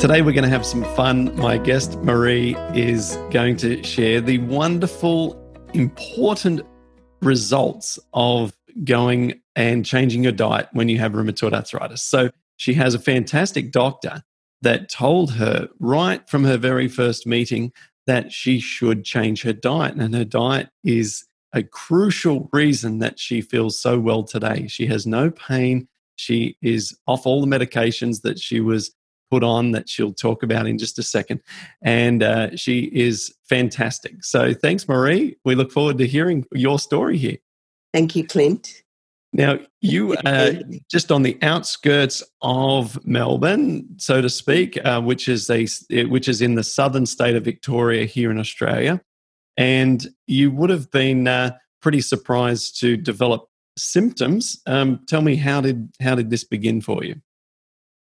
Today, we're going to have some fun. My guest, Maree, is going to share the wonderful, important results of going and changing your diet when you have rheumatoid arthritis. So, she has a fantastic doctor that told her right from her very first meeting that she should change her diet. And her diet is a crucial reason that she feels so well today. She has no pain. She is off all the medications that she was put on that she'll talk about in just a second. And uh, she is fantastic. So thanks, Maree. We look forward to hearing your story here. Thank you, Clint. Now, you are just on the outskirts of Melbourne, so to speak, uh, which is a which is in the southern state of Victoria here in Australia, and you would have been uh, pretty surprised to develop symptoms. Um, tell me how did how did this begin for you?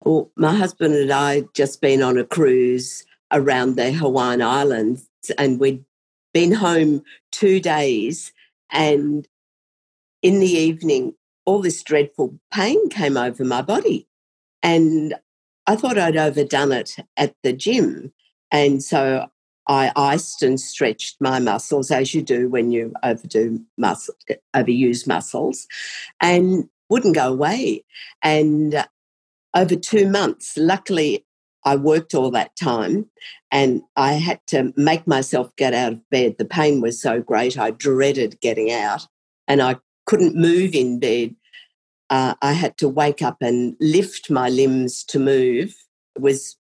Well, my husband and I had just been on a cruise around the Hawaiian Islands, and we'd been home two days. And in the evening, all this dreadful pain came over my body. And I thought I'd overdone it at the gym. And so I iced and stretched my muscles, as you do when you overdo muscle, overuse muscles, and wouldn't go away. And over two months. Luckily, I worked all that time and I had to make myself get out of bed. The pain was so great, I dreaded getting out and I couldn't move in bed. Uh, I had to wake up and lift my limbs to move. It was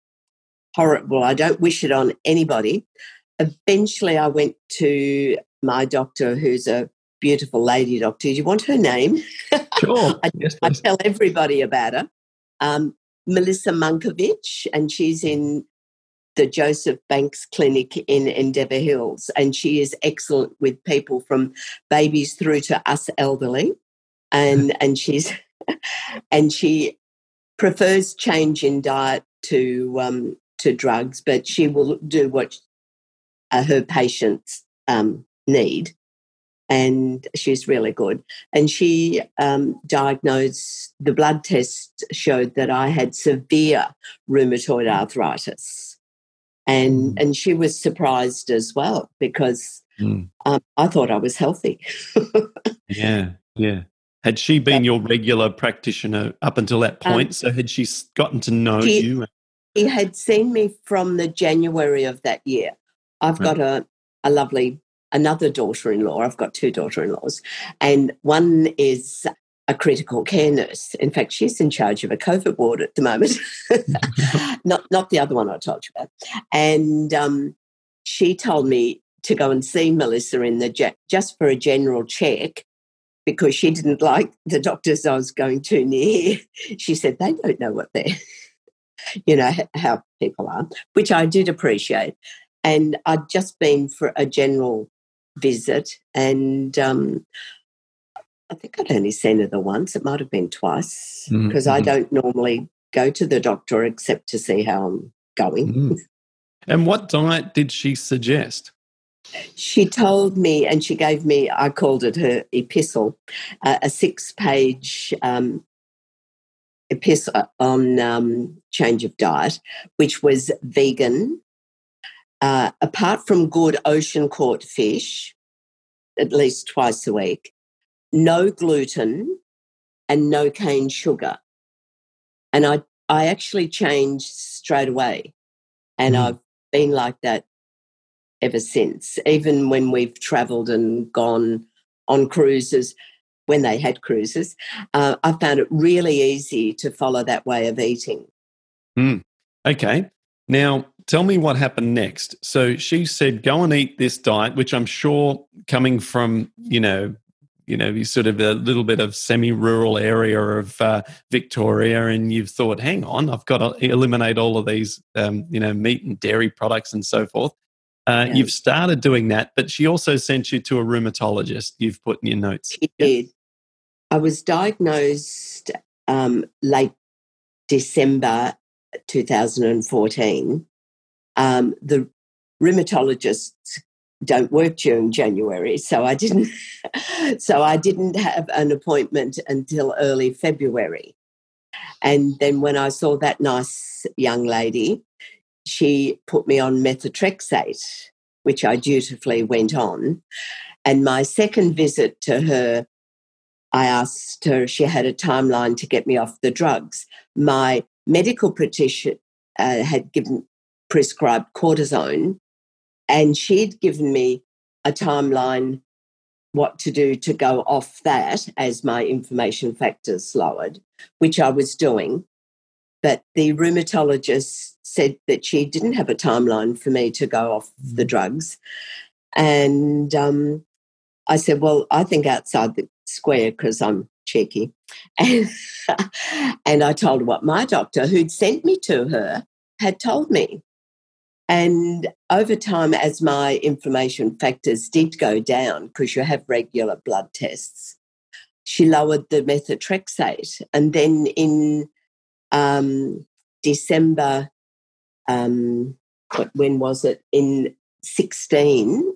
horrible. I don't wish it on anybody. Eventually, I went to my doctor, who's a beautiful lady doctor. Do you want her name? Sure. I, yes, I tell everybody about her um, Melissa Munkovich, and she's in the Joseph Banks Clinic in Endeavour Hills. And she is excellent with people from babies through to us elderly. And, and she's, and she prefers change in diet to, um, to drugs, but she will do what uh, her patients um, need and she's really good. And she um, diagnosed the blood test showed that I had severe rheumatoid arthritis, and mm. and she was surprised as well because mm. um, I thought I was healthy. yeah, yeah. Had she been your regular practitioner up until that um, point? Um, so had she gotten to know she, you? He had seen me from the January of that year. I've right. got a, a lovely another daughter in law. I've got two daughter in laws, and one is a critical care nurse. In fact, she's in charge of a COVID ward at the moment, not, not the other one I told you about. And um, she told me to go and see Melissa in the just for a general check because she didn't like the doctors I was going to near. She said they don't know what they're, you know, how people are, which I did appreciate. And I'd just been for a general visit. And um, I think I'd only seen her the once. It might have been twice because mm-hmm. I don't normally go to the doctor except to see how I'm going. Mm. And what diet did she suggest? She told me, and she gave me, I called it her epistle, uh, a six page um, epistle on um, change of diet, which was vegan, uh, apart from good ocean caught fish, at least twice a week, no gluten, and no cane sugar. And I, I actually changed straight away. And mm. I've been like that ever since. Even when we've traveled and gone on cruises, when they had cruises, uh, I found it really easy to follow that way of eating. Mm. Okay. Now, tell me what happened next. So she said, go and eat this diet, which I'm sure coming from, you know, you know, you sort of a little bit of semi-rural area of uh, Victoria, and you've thought, hang on, I've got to eliminate all of these, um, you know, meat and dairy products and so forth. Uh, yeah. You've started doing that, but she also sent you to a rheumatologist. You've put in your notes. She did. I was diagnosed um, late December 2014. Um, the rheumatologists don't work during January, so I didn't. so I didn't have an appointment until early February. And then when I saw that nice young lady, she put me on methotrexate, which I dutifully went on. And my second visit to her, I asked her, if she had a timeline to get me off the drugs. My medical practitioner uh, had given prescribed cortisone, and she'd given me a timeline what to do to go off that as my inflammation factors lowered, which I was doing. But the rheumatologist said that she didn't have a timeline for me to go off the mm. drugs. And um, I said, Well, I think outside the square because I'm cheeky. And, and I told her what my doctor, who'd sent me to her, had told me. And over time, as my inflammation factors did go down, because you have regular blood tests, she lowered the methotrexate. And then in um, December, um, when was it? In 16,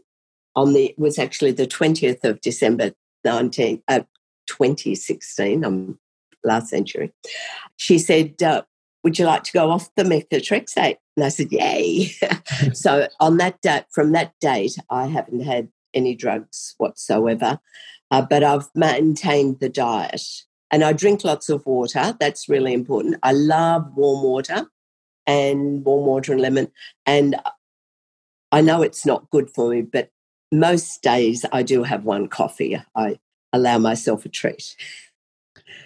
on the was actually the 20th of December 19, uh, 2016, um, last century. She said, uh, would you like to go off the methotrexate? And I said, yay. so on that date, from that date, I haven't had any drugs whatsoever, uh, but I've maintained the diet. And I drink lots of water. That's really important. I love warm water and warm water and lemon. And I know it's not good for me, but most days I do have one coffee. I allow myself a treat.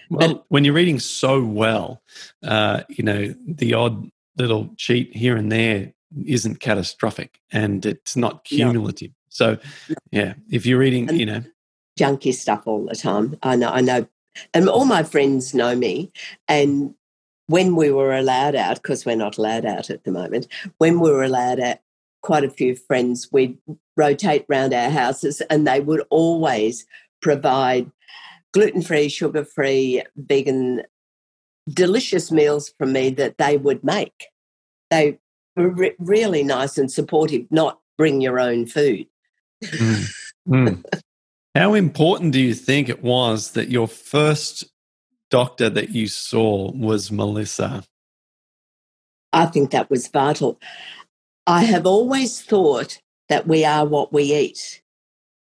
Well, when you're eating so well, uh, you know, the odd little cheat here and there isn't catastrophic and it's not cumulative. No. So, yeah, if you're eating, and you know, junky stuff all the time, I know, I know and all my friends know me. And when we were allowed out, because we're not allowed out at the moment, when we were allowed out, quite a few friends, we'd rotate round our houses and they would always provide gluten free, sugar free, vegan, delicious meals from me that they would make. They were re- really nice and supportive, not bring your own food. Mm. Mm. How important do you think it was that your first doctor that you saw was Melissa? I think that was vital. I have always thought that we are what we eat.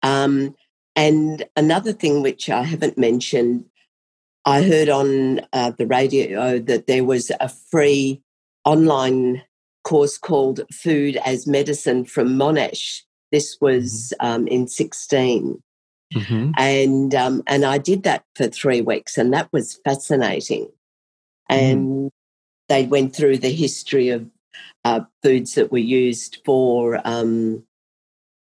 Um, and another thing which I haven't mentioned, I heard on uh, the radio that there was a free online course called Food as Medicine from Monash. This was mm-hmm. um, in 16. Mm-hmm. And um, and I did that for three weeks, and that was fascinating. Mm. And mm. they went through the history of uh, foods that were used for um,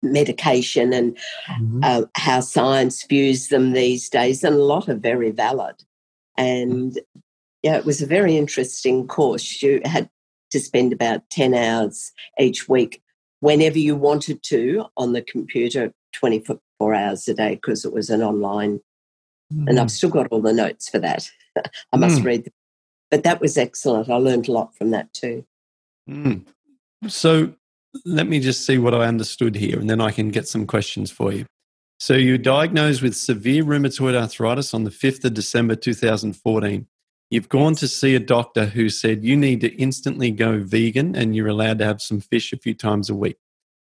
medication and mm-hmm. uh, how science views them these days, and a lot are very valid. And mm. yeah, it was a very interesting course. You had to spend about 10 hours each week whenever you wanted to on the computer 24 hours a day because it was an online. Mm. And I've mm. still got all the notes for that. I must mm. read them. But that was excellent. I learned a lot from that too. Mm. So let me just see what I understood here, and then I can get some questions for you. So you're diagnosed with severe rheumatoid arthritis on the 5th of December 2014. You've gone to see a doctor who said you need to instantly go vegan and you're allowed to have some fish a few times a week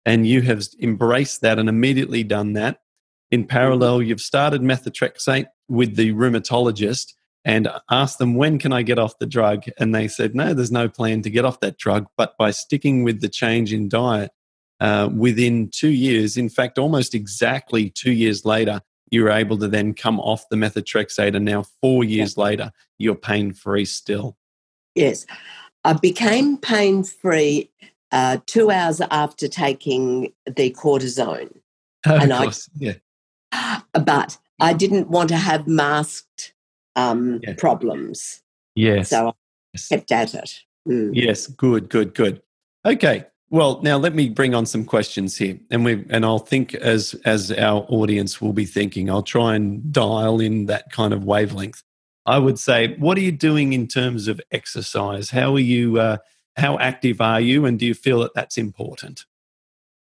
and you have embraced that and immediately done that. In parallel, you've started methotrexate with the rheumatologist and asked them, when can I get off the drug? And they said, no, there's no plan to get off that drug. But by sticking with the change in diet, uh, within two years, in fact, almost exactly two years later, you were able to then come off the methotrexate. And now, four years yeah. later, you're pain free still. Yes. I became pain free uh, two hours after taking the cortisone. Oh, and I, yeah. But I didn't want to have masked um, Yeah. problems. Yes. So I Yes. kept at it. Mm. Yes, good, good, good. Okay. Well, now let me bring on some questions here, and we and I'll think as as our audience will be thinking. I'll try and dial in that kind of wavelength. I would say, what are you doing in terms of exercise? How are you? Uh, how active are you, and do you feel that that's important?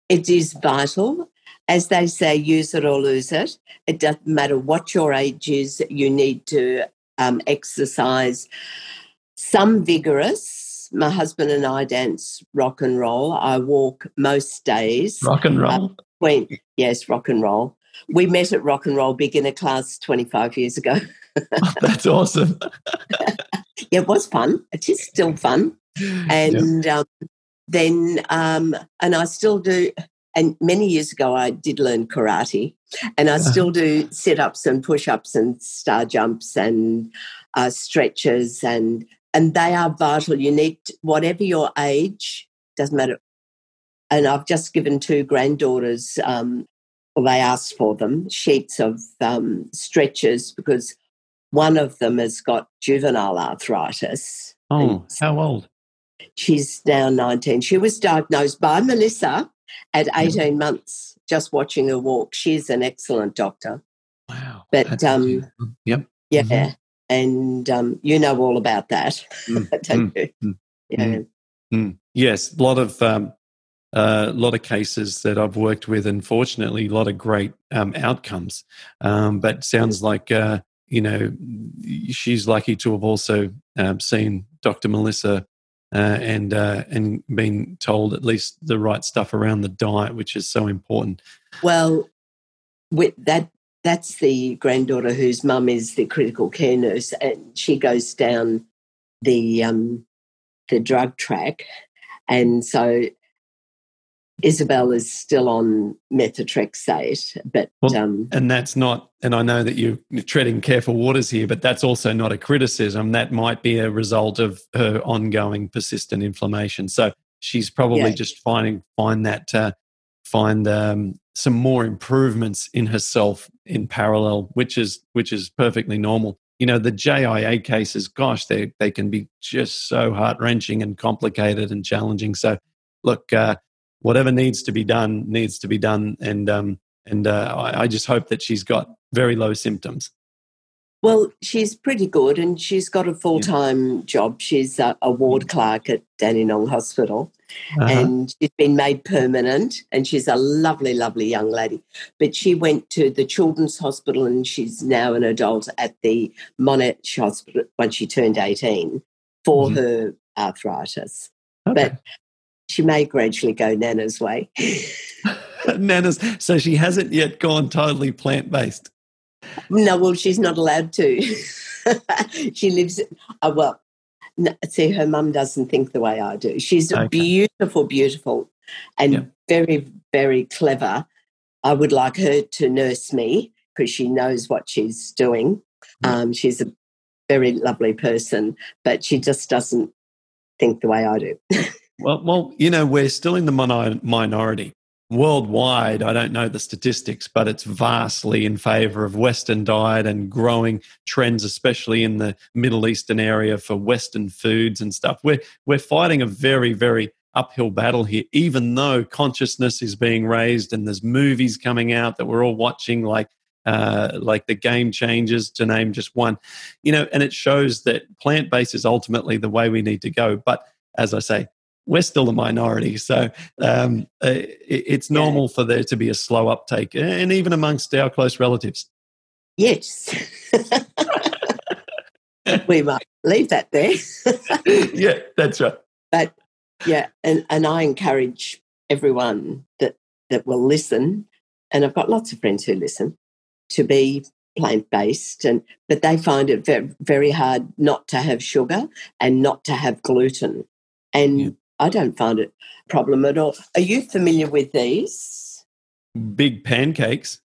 It is vital. As they say, use it or lose it. It doesn't matter what your age is, you need to um, exercise. Some vigorous. My husband and I dance rock and roll. I walk most days. Rock and roll. When, yes, rock and roll. We met at rock and roll beginner class 25 years ago. that's awesome. Yeah, it was fun. It is still fun. and um, then um, and I still do. And many years ago, I did learn karate, and I still do sit ups and push ups and star jumps and uh, stretches, and and they are vital. You need to- whatever your age doesn't matter. And I've just given two granddaughters, um, well, they asked for them sheets of um, stretches because one of them has got juvenile arthritis. oh, how old? She's now 19. She was diagnosed by Melissa at 18 months, just watching her walk. She's an excellent doctor. Wow. But, um, yep. Yeah. Mhm. And um, you know all about that, Mm, don't you? mm, Yeah. Mm. Yes, a lot of um, a lot of cases that I've worked with, and fortunately, a lot of great um, outcomes. Um, but sounds like uh, you know she's lucky to have also um, seen Dr. Melissa uh, and uh, and been told at least the right stuff around the diet, which is so important. Well, with that, that's the granddaughter whose mum is the critical care nurse, and she goes down the um, the drug track, and so Isabel is still on methotrexate, but Well, um, And that's not, and I know that you're treading careful waters here, but that's also not a criticism. That might be a result of her ongoing persistent inflammation. So she's probably Yeah. just finding find that uh, find um, some more improvements in herself in parallel, which is which is perfectly normal. You know, the JIA cases, gosh, they they can be just so heart wrenching and complicated and challenging. So, look, uh, whatever needs to be done needs to be done, and um, and uh, I, I just hope that she's got very low symptoms. well, she's pretty good, and she's got a full time job. She's a, a ward clerk at Dandenong Hospital. Uh-huh. and she's been made permanent and she's a lovely lovely young lady but she went to the children's hospital and she's now an adult at the monash hospital when she turned 18 for Mhm. her arthritis Okay. but she may gradually go nana's way Nana's, so she hasn't yet gone totally plant based. no well she's not allowed to she lives uh, well no, see her mum doesn't think the way i do she's Okay. beautiful beautiful and Yep. very very clever i would like her to nurse me because she knows what she's doing Yep. um, she's a very lovely person but she just doesn't think the way i do Well, well, you know, we're still in the minority worldwide. I don't know the statistics, but it's vastly in favor of Western diet and growing trends, especially in the Middle Eastern area for Western foods and stuff. We're we're fighting a very, very uphill battle here, even though consciousness is being raised and there's movies coming out that we're all watching, like uh, like the Game Changers, to name just one. You know, and it shows that plant based is ultimately the way we need to go. But as I say, we're still a minority. So um, uh, it, it's Yeah. normal for there to be a slow uptake, and even amongst our close relatives. yes we might leave that there yeah, that's right. but yeah and, and i encourage everyone that that will listen and i've got lots of friends who listen to be plant-based and but they find it very, very hard not to have sugar and not to have gluten and Yeah. I don't find it a problem at all are you familiar with these Big pancakes.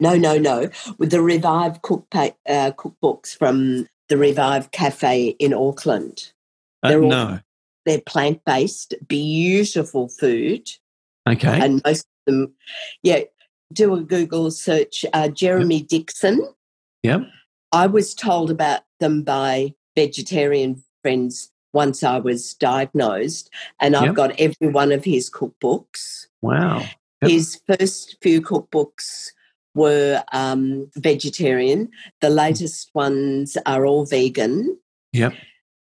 no no no with the revive cook pa- uh, cookbooks from the revive cafe in auckland Uh, They're all- no. they're plant-based beautiful food Okay. and most of them, yeah, do a Google search, uh, Jeremy yep. Dixon. Yep. I was told about them by vegetarian friends once I was diagnosed, and I've got every one of his cookbooks. Wow. Yep. His first few cookbooks were um, vegetarian. The latest ones are all vegan. Yep.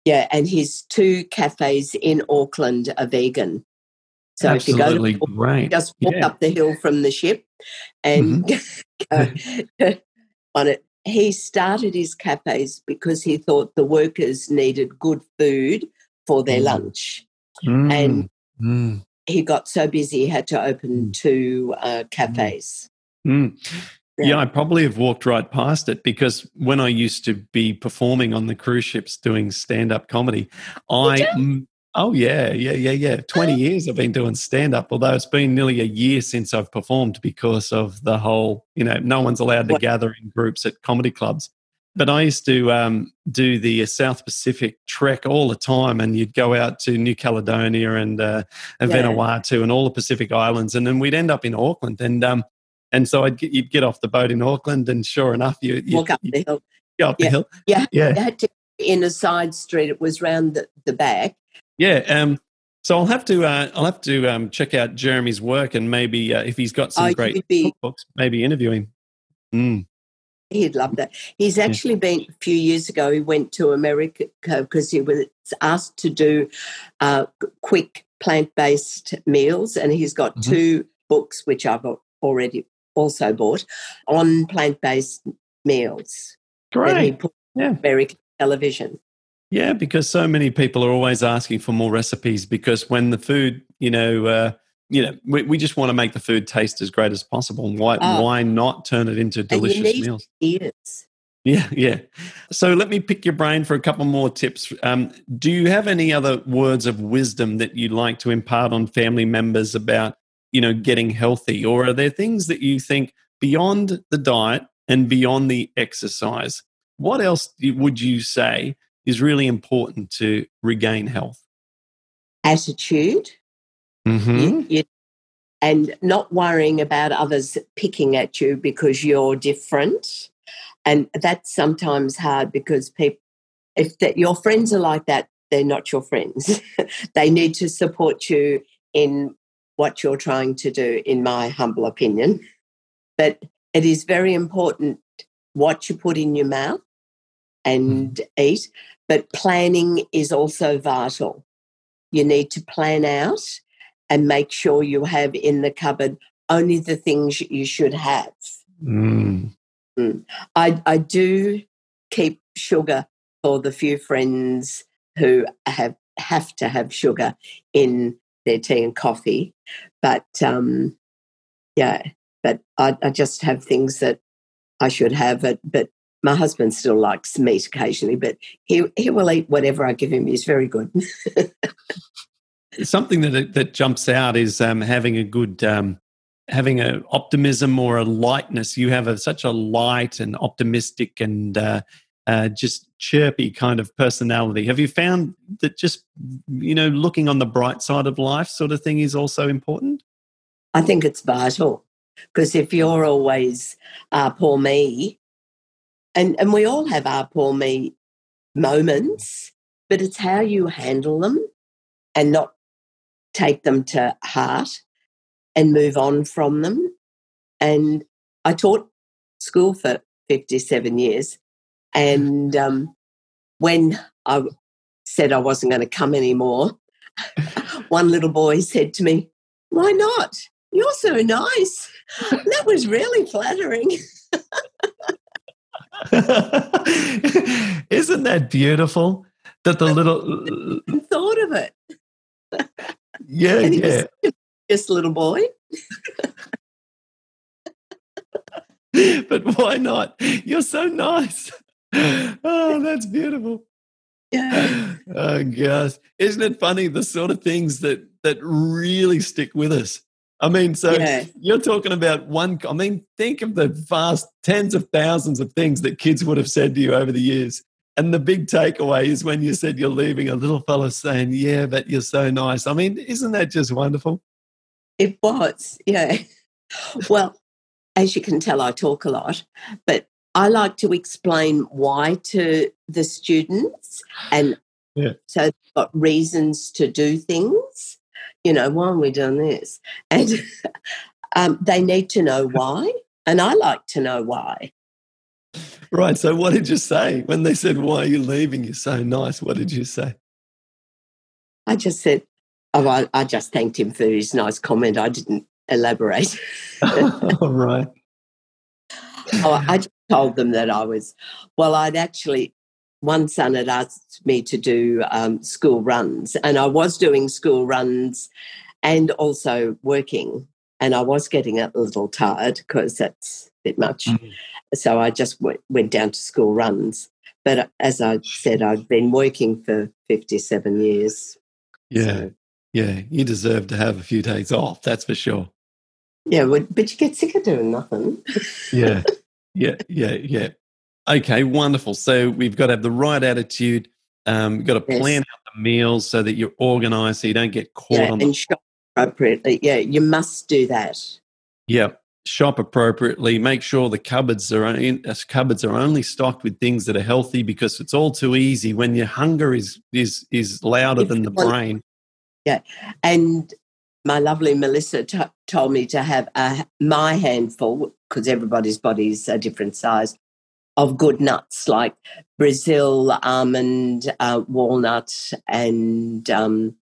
Yeah, and his two cafes in Auckland are vegan. So Absolutely if you go to great. just walk yeah. up the hill from the ship and mm-hmm. on it. He started his cafes because he thought the workers needed good food for their mm. lunch. Mm. And mm. he got so busy he had to open mm. two uh, cafes. Mm. Yeah. yeah, I probably have walked right past it because when I used to be performing on the cruise ships doing stand up comedy, I Oh yeah, yeah, yeah, yeah. Twenty years I've been doing stand up, although it's been nearly a year since I've performed because of the whole, you know, no one's allowed to gather in groups at comedy clubs. But I used to um, do the South Pacific trek all the time, and you'd go out to New Caledonia and, uh, and yeah. Vanuatu and all the Pacific Islands, and then we'd end up in Auckland. And um, and so I'd get, you'd get off the boat in Auckland, and sure enough, you, you walk up the hill. Go up yeah. the hill. Yeah, yeah. You had to in a side street. It was round the, the back, yeah. Um, so I'll have to uh, I'll have to um, check out Jeremy's work and maybe uh, if he's got some oh, great be, books, maybe interview him. Mm. He'd love that. He's actually yeah. been a few years ago. He went to America because he was asked to do uh, quick plant based meals, and he's got mm-hmm. two books which I've already also bought on plant based meals. Great. yeah. American television. Yeah, because so many people are always asking for more recipes because when the food, you know, uh, you know, we, we just want to make the food taste as great as possible. Why oh. why not turn it into delicious meals? Eaters. Yeah, yeah. So let me pick your brain for a couple more tips. Um, do you have any other words of wisdom that you'd like to impart on family members about, you know, getting healthy, or are there things that you think beyond the diet and beyond the exercise? What else would you say is really important to regain health? Attitude. Mm-hmm. You, you, and not worrying about others picking at you because you're different. And that's sometimes hard because people, if that your friends are like that, they're not your friends. they need to support you in what you're trying to do, in my humble opinion. But it is very important what you put in your mouth and mm. eat. But planning is also vital. You need to plan out and make sure you have in the cupboard only the things you should have. Mm. Mm. I, I do keep sugar for the few friends who have have to have sugar in their tea and coffee, but um, yeah, but I, I just have things that I should have it, but my husband still likes meat occasionally, but he he will eat whatever I give him. He's very good. Something that that jumps out is um, having a good um, having an optimism or a lightness. You have a, such a light and optimistic and uh, uh, just chirpy kind of personality. Have you found that just you know looking on the bright side of life sort of thing is also important? I think it's vital because if you're always uh, poor me, and and we all have our poor me moments, but it's how you handle them and not take them to heart and move on from them. And I taught school for 57 years. And um, when I said I wasn't going to come anymore, one little boy said to me, Why not? You're so nice. that was really flattering. Isn't that beautiful? That the little thought of it. Yeah, yeah. Just little boy. but why not? You're so nice. Oh, that's beautiful. Yeah. Oh gosh. Isn't it funny the sort of things that that really stick with us? I mean, so yeah. you're talking about one. I mean, think of the vast tens of thousands of things that kids would have said to you over the years. And the big takeaway is when you said you're leaving, a little fellow saying, Yeah, but you're so nice. I mean, isn't that just wonderful? It was, yeah. Well, as you can tell, I talk a lot, but I like to explain why to the students and Yeah. so they've got reasons to do things. You know, why are we doing this? And um, they need to know why. And I like to know why. Right. So, what did you say when they said, Why are you leaving? You're so nice. What did you say? I just said, oh, I, I just thanked him for his nice comment. I didn't elaborate. All right. oh, I just told them that I was, well, I'd actually, one son had asked me to do um, school runs, and I was doing school runs and also working. And I was getting a little tired because that's a bit much. Mhm. So I just w- went down to school runs. But uh, as I said, I've been working for 57 years. Yeah. So, Yeah. You deserve to have a few days off. That's for sure. yeah, but you get sick of doing nothing. Yeah. yeah. Yeah. Yeah. Okay. Wonderful. So, we've got to have the right attitude. Um, you've got to Yes. plan out the meals so that you're organized so you don't get caught yeah, on the shop appropriately. Yeah, you must do that. Yeah. Shop appropriately. Make sure the cupboards are in, uh, cupboards are only stocked with things that are healthy because it's all too easy when your hunger is is is louder If than the brain. And my lovely Melissa t- told me to have a, my handful, because everybody's body's a different size, of good nuts like Brazil, almond, uh, walnut, and um,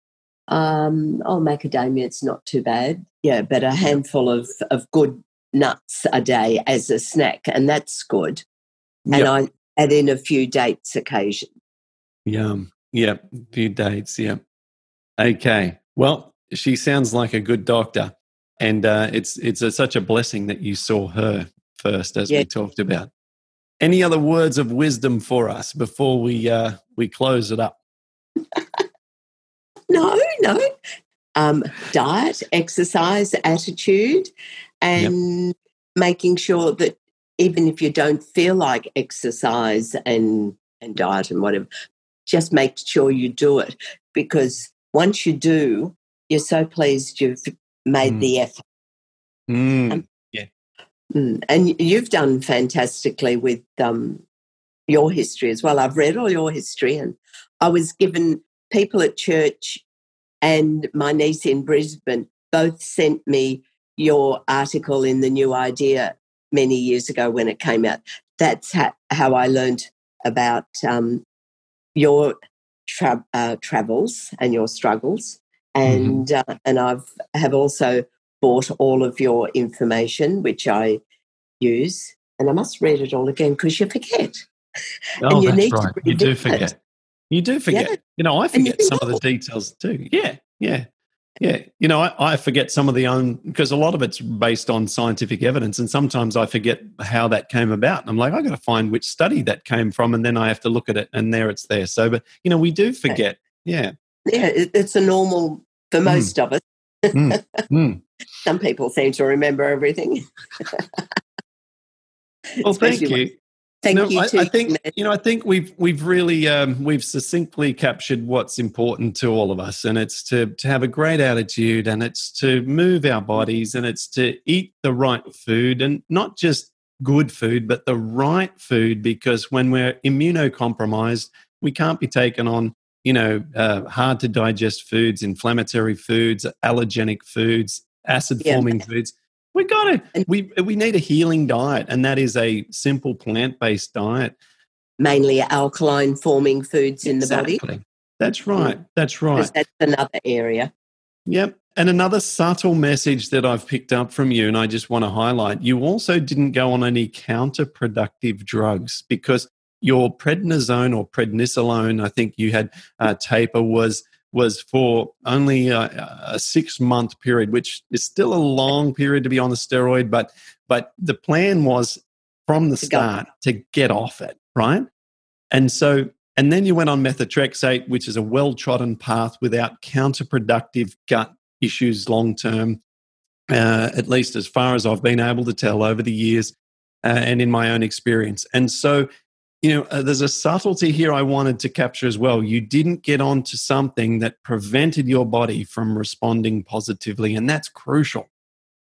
um, oh, macadamia. It's not too bad. Yeah, but a handful of, of good nuts a day as a snack, and that's good. And Yep. I add in a few dates occasion. Yum. Yep. Few dates. Yep. Okay. Well, she sounds like a good doctor, and uh, it's it's a, such a blessing that you saw her first, as Yeah. we talked about. Any other words of wisdom for us before we uh, we close it up? No, no. Um, diet, exercise, attitude, and making sure that even if you don't feel like exercise and, and diet and whatever, just make sure you do it because once you do, you're so pleased you've made Mm. the effort. Mm. Mm. And you've done fantastically with um, your history as well. I've read all your history, and I was given people at church and my niece in Brisbane both sent me your article in the New Idea many years ago when it came out. That's how, how I learned about um, your tra- uh, travels and your struggles, and uh, and I've have also bought all of your information, which I use, and I must read it all again because you forget. Oh, you that's need to right. You do forget. You do forget. Yeah. You know, I forget some of the details too. Yeah, yeah, yeah. You know, I, I forget some of the own because a lot of it's based on scientific evidence, and sometimes I forget how that came about. And I'm like, I got to find which study that came from, and then I have to look at it, and there it's there. So, but you know, we do forget. Yeah. Yeah, it's a normal for Mm. most of us. Mm, mm. Some people seem to remember everything. Well, thank when- you. Thank No, you. I, too, I think you know. I think we've we've really um, we've succinctly captured what's important to all of us, and it's to to have a great attitude, and it's to move our bodies, and it's to eat the right food, and not just good food, but the right food. Because when we're immunocompromised, we can't be taken on you know uh, hard to digest foods, inflammatory foods, allergenic foods, acid forming foods. We got to we we need a healing diet, and that is a simple plant based diet. mainly alkaline forming foods in the body. That's right. That's right. That's another area. Yep. And another subtle message that I've picked up from you, and I just want to highlight you also didn't go on any counterproductive drugs because your prednisone or prednisolone, I think you had uh, taper, was was for only a, a six month period, which is still a long period to be on the steroid. But but the plan was from the To go. start to get off it, right? And so and then you went on methotrexate, which is a well trodden path without counterproductive gut issues long term, uh, at least as far as I've been able to tell over the years uh, and in my own experience. And so, you know, uh, there's a subtlety here I wanted to capture as well. You didn't get onto something that prevented your body from responding positively, and that's crucial.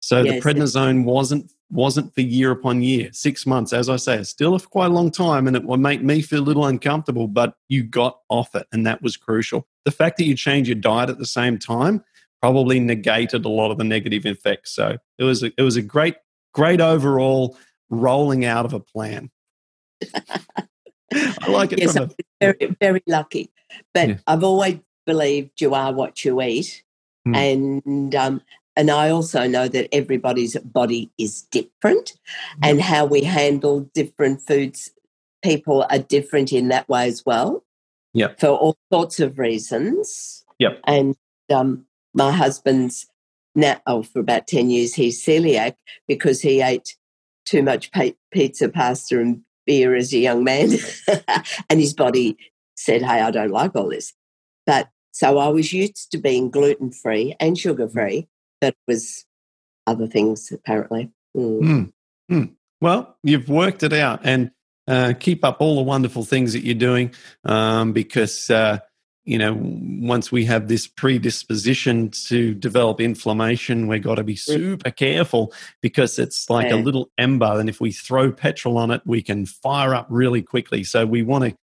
So Yes. the prednisone wasn't wasn't for year upon year, six months. As I say, it's still a quite a long time, and it will make me feel a little uncomfortable. But you got off it, and that was crucial. The fact that you changed your diet at the same time probably negated a lot of the negative effects. So it was a, it was a great great overall rolling out of a plan. I like it Yes, from I'm very, very lucky. But Yeah. I've always believed you are what you eat. Hmm. And um, and I also know that everybody's body is different and how we handle different foods, people are different in that way as well. Yep. For all sorts of reasons. Yep. And um, my husband's now, oh, for about 10 years, he's celiac because he ate too much pizza, pasta, and beer as a young man. and his body said, Hey, I don't like all this. But so I was used to being gluten free and sugar free, but it was other things apparently. Mm. Mm, mm. Well, you've worked it out, and uh, keep up all the wonderful things that you're doing, um, because uh, you know once we have this predisposition to develop inflammation, we've got to be super careful because it's like a little ember, and if we throw petrol on it, we can fire up really quickly. So we want to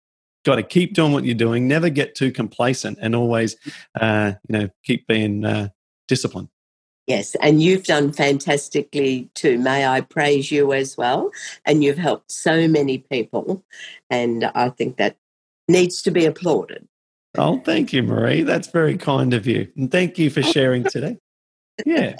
got to keep doing what you're doing, never get too complacent, and always uh, you know keep being uh, disciplined. Yes, and you've done fantastically too. May I praise you as well? And you've helped so many people, and I think that needs to be applauded. Oh, thank you, Maree. That's very kind of you, and thank you for sharing today. Yeah,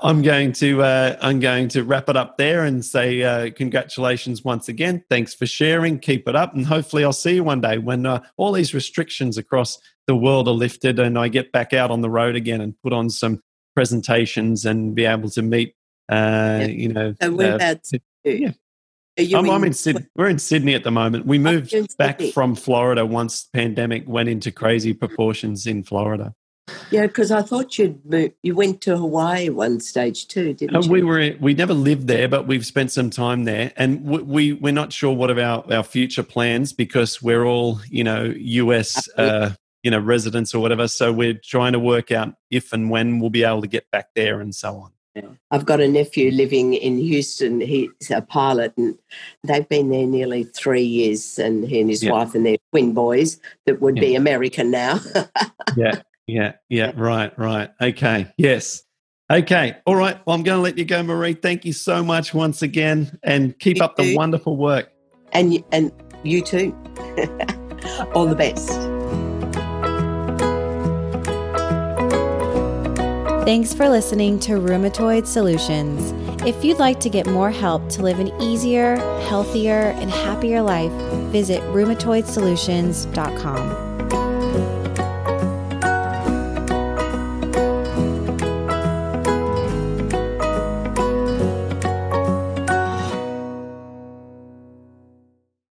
I'm going to uh, I'm going to wrap it up there and say uh, congratulations once again. Thanks for sharing. Keep it up, and hopefully I'll see you one day when uh, all these restrictions across the world are lifted and I get back out on the road again and put on some presentations and be able to meet. Uh. You know, So we're uh, to. yeah. Are you I'm, I'm in Sydney. We're in Sydney at the moment. We moved back from Florida once the pandemic went into crazy proportions in Florida. Yeah, because I thought you'd moved, you went to Hawaii one stage too, didn't Uh, you? we were we never lived there, but we've spent some time there, and we, we we're not sure what of our our future plans because we're all you know U.S. Uh, you know residents or whatever. So we're trying to work out if and when we'll be able to get back there and so on. I've got a nephew living in Houston. He's a pilot, and they've been there nearly three years. And he and his Yeah. wife and their twin boys that would be American now. Yeah, yeah, yeah. Right, right. Okay. Yes. Okay. All right. Well, I'm going to let you go, Maree. Thank you so much once again, and keep You up the too. wonderful work. and and you too. All the best. Thanks for listening to Rheumatoid Solutions. If you'd like to get more help to live an easier, healthier, and happier life, visit rheumatoidsolutions.com.